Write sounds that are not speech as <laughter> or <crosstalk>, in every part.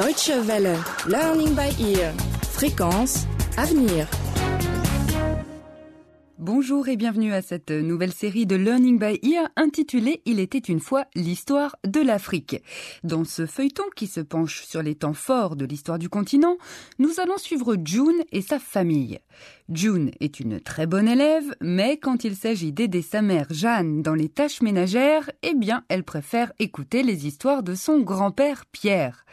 Deutsche Welle. Learning by ear. Fréquence. Avenir. Bonjour et bienvenue à cette nouvelle série de Learning by Ear intitulée Il était une fois l'histoire de l'Afrique. Dans ce feuilleton qui se penche sur les temps forts de l'histoire du continent, nous allons suivre June et sa famille. June est une très bonne élève, mais quand il s'agit d'aider sa mère Jeanne dans les tâches ménagères, eh bien, elle préfère écouter les histoires de son grand-père Pierre.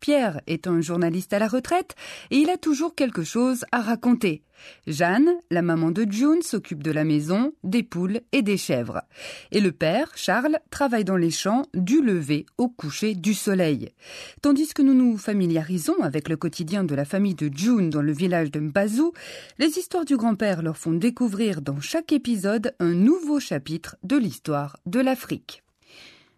Pierre est un journaliste à la retraite et il a toujours quelque chose à raconter. Jeanne, la maman de June, s'occupe de la maison, des poules et des chèvres. Et le père, Charles, travaille dans les champs du lever au coucher du soleil. Tandis que nous nous familiarisons avec le quotidien de la famille de June dans le village de Mbazou, les histoires du grand-père leur font découvrir dans chaque épisode un nouveau chapitre de l'histoire de l'Afrique.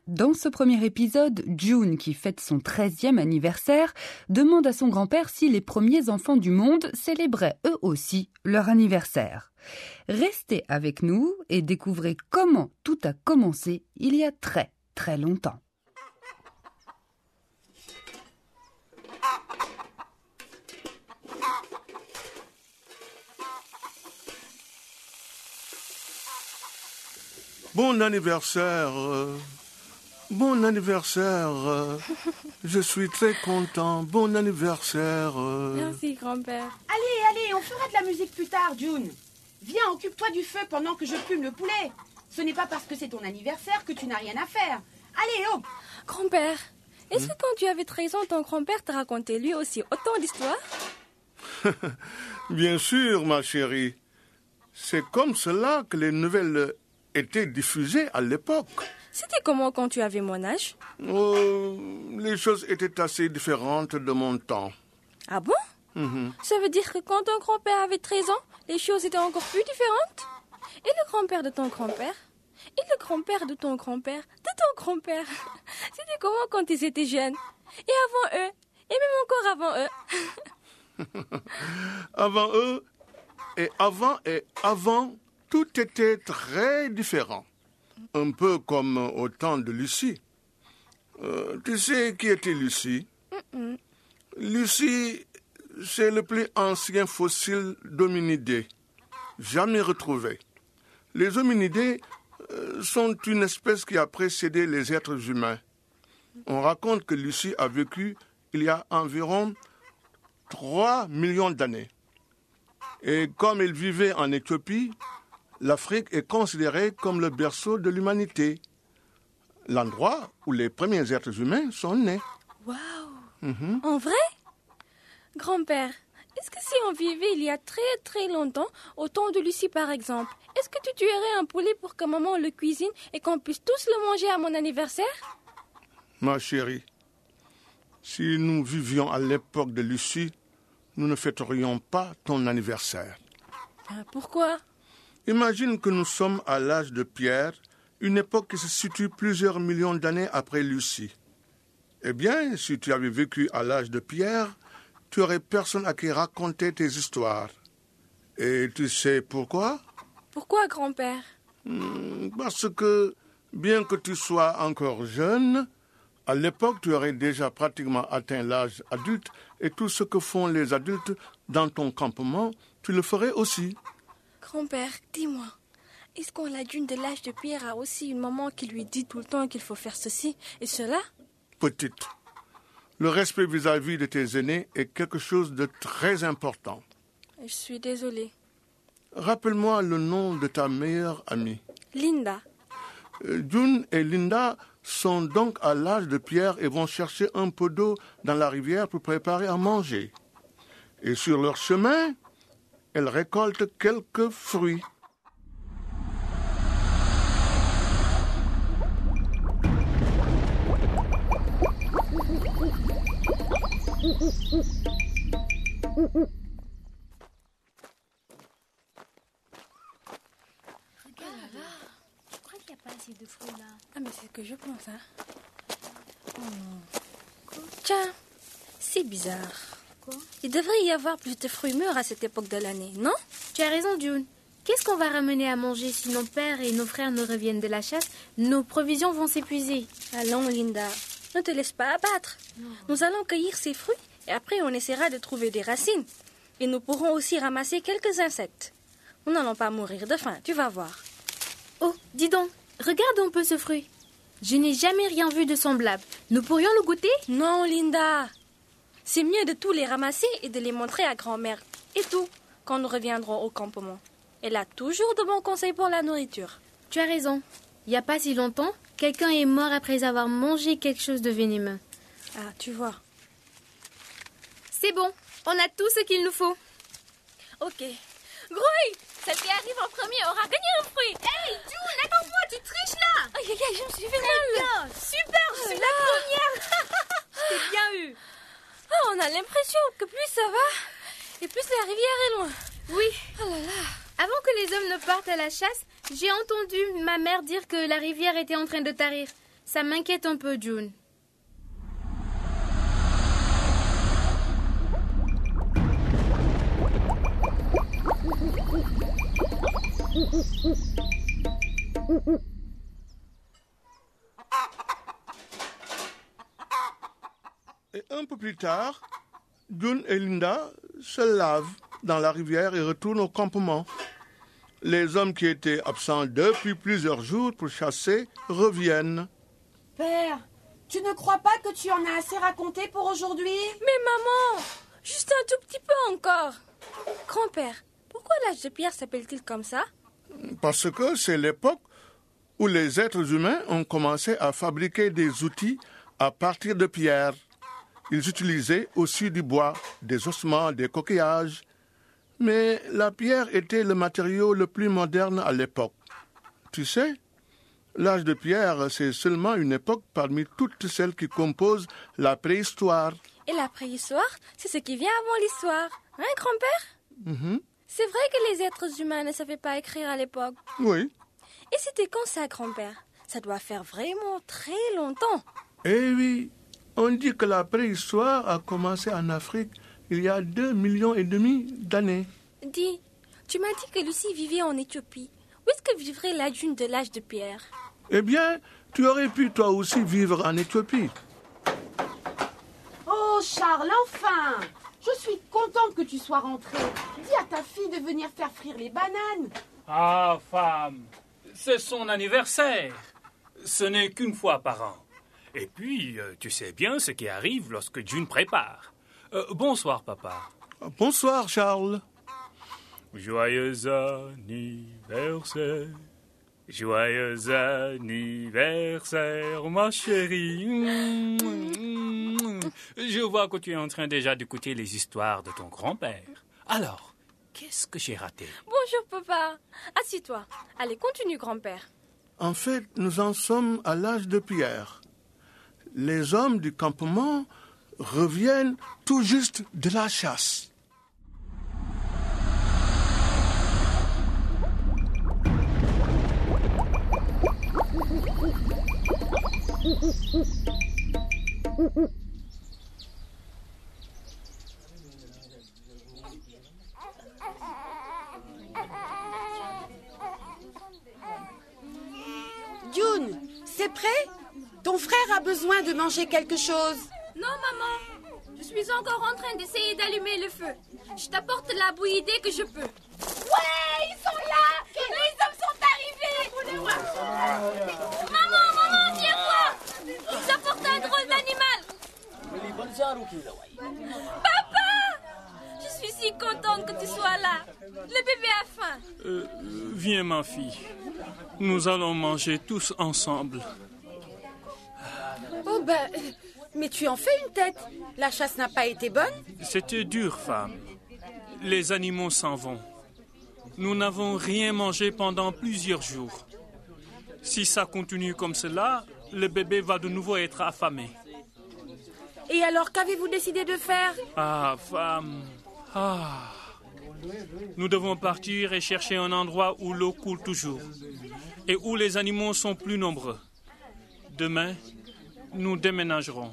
Dans ce premier épisode, June, qui fête son 13e anniversaire, demande à son grand-père si les premiers enfants du monde célébraient eux aussi leur anniversaire. Restez avec nous et découvrez comment tout a commencé il y a très très longtemps. Bon anniversaire. euh, Bon anniversaire. euh, <laughs> Je suis très content. Bon anniversaire. euh. Merci, grand-père. Allez, allez, on fera de la musique plus tard, June. Viens, occupe-toi du feu pendant que je plume le poulet. Ce n'est pas parce que c'est ton anniversaire que tu n'as rien à faire. Allez, oh Grand-père, est-ce que quand tu avais 13 ans, ton grand-père t'a raconté lui aussi autant d'histoires? <laughs> Bien sûr, ma chérie. C'est comme cela que les nouvelles étaient diffusées à l'époque. C'était comment quand tu avais mon âge? Oh, les choses étaient assez différentes de mon temps. Ah bon? Ça veut dire que quand ton grand-père avait 13 ans, les choses étaient encore plus différentes? Et le grand-père de ton grand-père? Et le grand-père de ton grand-père? De ton grand-père? <laughs> C'était comment quand ils étaient jeunes? Et avant eux? Et même encore avant eux? <laughs> <laughs> Avant eux, et avant et avant, tout était très différent. Un peu comme au temps de Lucie. Euh, tu sais qui était Lucie? Lucie, c'est le plus ancien fossile d'hominidés, jamais retrouvé. Les hominidés euh, sont une espèce qui a précédé les êtres humains. On raconte que Lucie a vécu il y a environ 3 millions d'années. Et comme il vivait en Éthiopie, l'Afrique est considérée comme le berceau de l'humanité, l'endroit où les premiers êtres humains sont nés. Waouh. En vrai? Grand-père, est-ce que si on vivait il y a très très longtemps, au temps de Lucie par exemple, est-ce que tu tuerais un poulet pour que maman le cuisine et qu'on puisse tous le manger à mon anniversaire? Ma chérie, si nous vivions à l'époque de Lucie, nous ne fêterions pas ton anniversaire. Ah, Pourquoi? Imagine que nous sommes à l'âge de Pierre, une époque qui se situe plusieurs millions d'années après Lucie. Eh bien, si tu avais vécu à l'âge de Pierre, tu aurais personne à qui raconter tes histoires. Et tu sais pourquoi? Pourquoi grand-père? Parce que, bien que tu sois encore jeune, à l'époque, tu aurais déjà pratiquement atteint l'âge adulte et tout ce que font les adultes dans ton campement, tu le ferais aussi. Grand-père, dis-moi, est-ce qu'on la dune de l'âge de Pierre a aussi une maman qui lui dit tout le temps qu'il faut faire ceci et cela? Petite. Le respect vis-à-vis de tes aînés est quelque chose de très important. Je suis désolée. Rappelle-moi le nom de ta meilleure amie. Linda, Euh, June et Linda sont donc à l'âge de Pierre et vont chercher un peu d'eau dans la rivière pour préparer à manger. Et sur leur chemin, elles récoltent quelques fruits. Je crois qu'il n'y a pas assez de fruits là. ah mais c'est ce que je pense, hein. Oh. Tiens, c'est bizarre. Il devrait y avoir plus de fruits mûrs à cette époque de l'année, non Tu as raison, June. Qu'est-ce qu'on va ramener à manger si nos pères et nos frères ne reviennent de la chasse? Nos provisions vont s'épuiser. Allons, Linda. Ne te laisse pas abattre. Nous allons cueillir ces fruits et après on essaiera de trouver des racines. Et nous pourrons aussi ramasser quelques insectes. Nous n'allons pas mourir de faim, tu vas voir. Oh, dis donc, regarde un peu ce fruit. Je n'ai jamais rien vu de semblable. Nous pourrions le goûter? Non, Linda. C'est mieux de tous les ramasser et de les montrer à grand-mère. Et tout, quand nous reviendrons au campement. Elle a toujours de bons conseils pour la nourriture. Tu as raison. Il n'y a pas si longtemps, quelqu'un est mort après avoir mangé quelque chose de venimeux. Ah, tu vois. C'est bon, on a tout ce qu'il nous faut. Ok. Grouille Celle qui arrive en premier aura gagné un fruit. Hey, June, attends-moi, tu triches là Aïe, aïe, aïe, je me suis fait mal. super, je suis la première <laughs> Je t'ai bien eu Ah, on a l'impression que plus ça va, et plus la rivière est loin. Oui, Oh là là. avant que les hommes ne partent à la chasse, j'ai entendu ma mère dire que la rivière était en train de tarir. Ça m'inquiète un peu, June. Et un peu plus tard, June et Linda se lavent dans la rivière et retournent au campement. Les hommes qui étaient absents depuis plusieurs jours pour chasser reviennent. Père, tu ne crois pas que tu en as assez raconté pour aujourd'hui? Mais maman, juste un tout petit peu encore. Grand-père, pourquoi l'âge de pierre s'appelle-t-il comme ça? Parce que c'est l'époque où les êtres humains ont commencé à fabriquer des outils à partir de pierres. Ils utilisaient aussi du bois, des ossements, des coquillages. Mais la pierre était le matériau le plus moderne à l'époque. Tu sais, l'âge de pierre, c'est seulement une époque parmi toutes celles qui composent la préhistoire. Et la préhistoire, c'est ce qui vient avant l'histoire. Hein, grand-père? Mhm. C'est vrai que les êtres humains ne savaient pas écrire à l'époque. Oui. Et c'était quand ça, grand-père? Ça doit faire vraiment très longtemps. Eh oui, on dit que la préhistoire a commencé en Afrique il y a deux millions et demi d'années. Dis, tu m'as dit que Lucie vivait en Éthiopie. Où est-ce que vivrait la dune de l'âge de pierre? Eh bien, tu aurais pu toi aussi vivre en Éthiopie. Oh, Charles, enfin Je suis contente que tu sois rentré. Dis à ta fille de venir faire frire les bananes. Ah, femme, c'est son anniversaire. Ce n'est qu'une fois par an. Et puis, euh, tu sais bien ce qui arrive lorsque June prépare. Euh, bonsoir, papa. Bonsoir, Charles. Joyeux anniversaire. Joyeux anniversaire, ma chérie. Je vois que tu es en train déjà d'écouter les histoires de ton grand-père. Alors, qu'est-ce que j'ai raté? Bonjour, papa. Assis-toi. Allez, continue, grand-père. En fait, nous en sommes à l'âge de pierre. Les hommes du campement reviennent tout juste de la chasse. June, c'est prêt? Ton frère a besoin de manger quelque chose. Non, maman. Je suis encore en train d'essayer d'allumer le feu. Je t'apporte la bouillie dès que je peux. Ouais, ils sont là Les hommes sont arrivés Maman, maman, viens voir Ils apportent un drôle d'animal Papa Je suis si contente que tu sois là. Le bébé a faim. Euh, Viens, ma fille. Nous allons manger tous ensemble. Euh, mais tu en fais une tête. La chasse n'a pas été bonne C'était dur, femme. Les animaux s'en vont. Nous n'avons rien mangé pendant plusieurs jours. Si ça continue comme cela, le bébé va de nouveau être affamé. Et alors, qu'avez-vous décidé de faire? Ah, femme. Ah. Nous devons partir et chercher un endroit où l'eau coule toujours et où les animaux sont plus nombreux. Demain, nous déménagerons.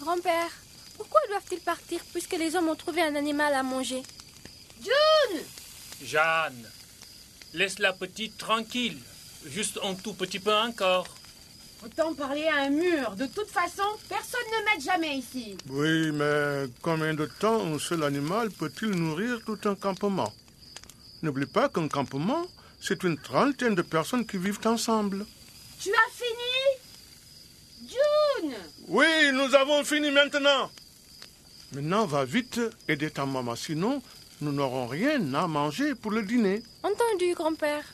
Grand-père, pourquoi doivent-ils partir puisque les hommes ont trouvé un animal à manger? June Jeanne, laisse la petite tranquille. Juste un tout petit peu encore. Autant parler à un mur. De toute façon, personne ne m'aide jamais ici. Oui, mais combien de temps un seul animal peut-il nourrir tout un campement? N'oublie pas qu'un campement, c'est une trentaine de personnes qui vivent ensemble. Tu as fini? June Oui, nous avons fini maintenant. Maintenant, va vite aider ta maman, sinon nous n'aurons rien à manger pour le dîner. Entendu, grand-père.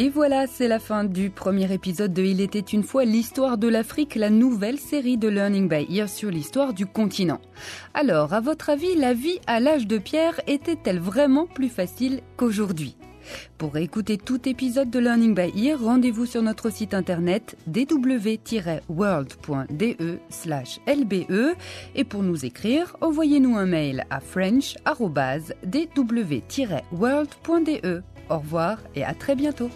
Et voilà, c'est la fin du premier épisode de Il était une fois l'histoire de l'Afrique, la nouvelle série de Learning by Ear sur l'histoire du continent. Alors, à votre avis, la vie à l'âge de pierre était-elle vraiment plus facile qu'aujourd'hui? Pour écouter tout épisode de Learning by Ear, rendez-vous sur notre site internet www.world.de/lbe et pour nous écrire, envoyez-nous un mail à french@dw-world.de. Au revoir et à très bientôt.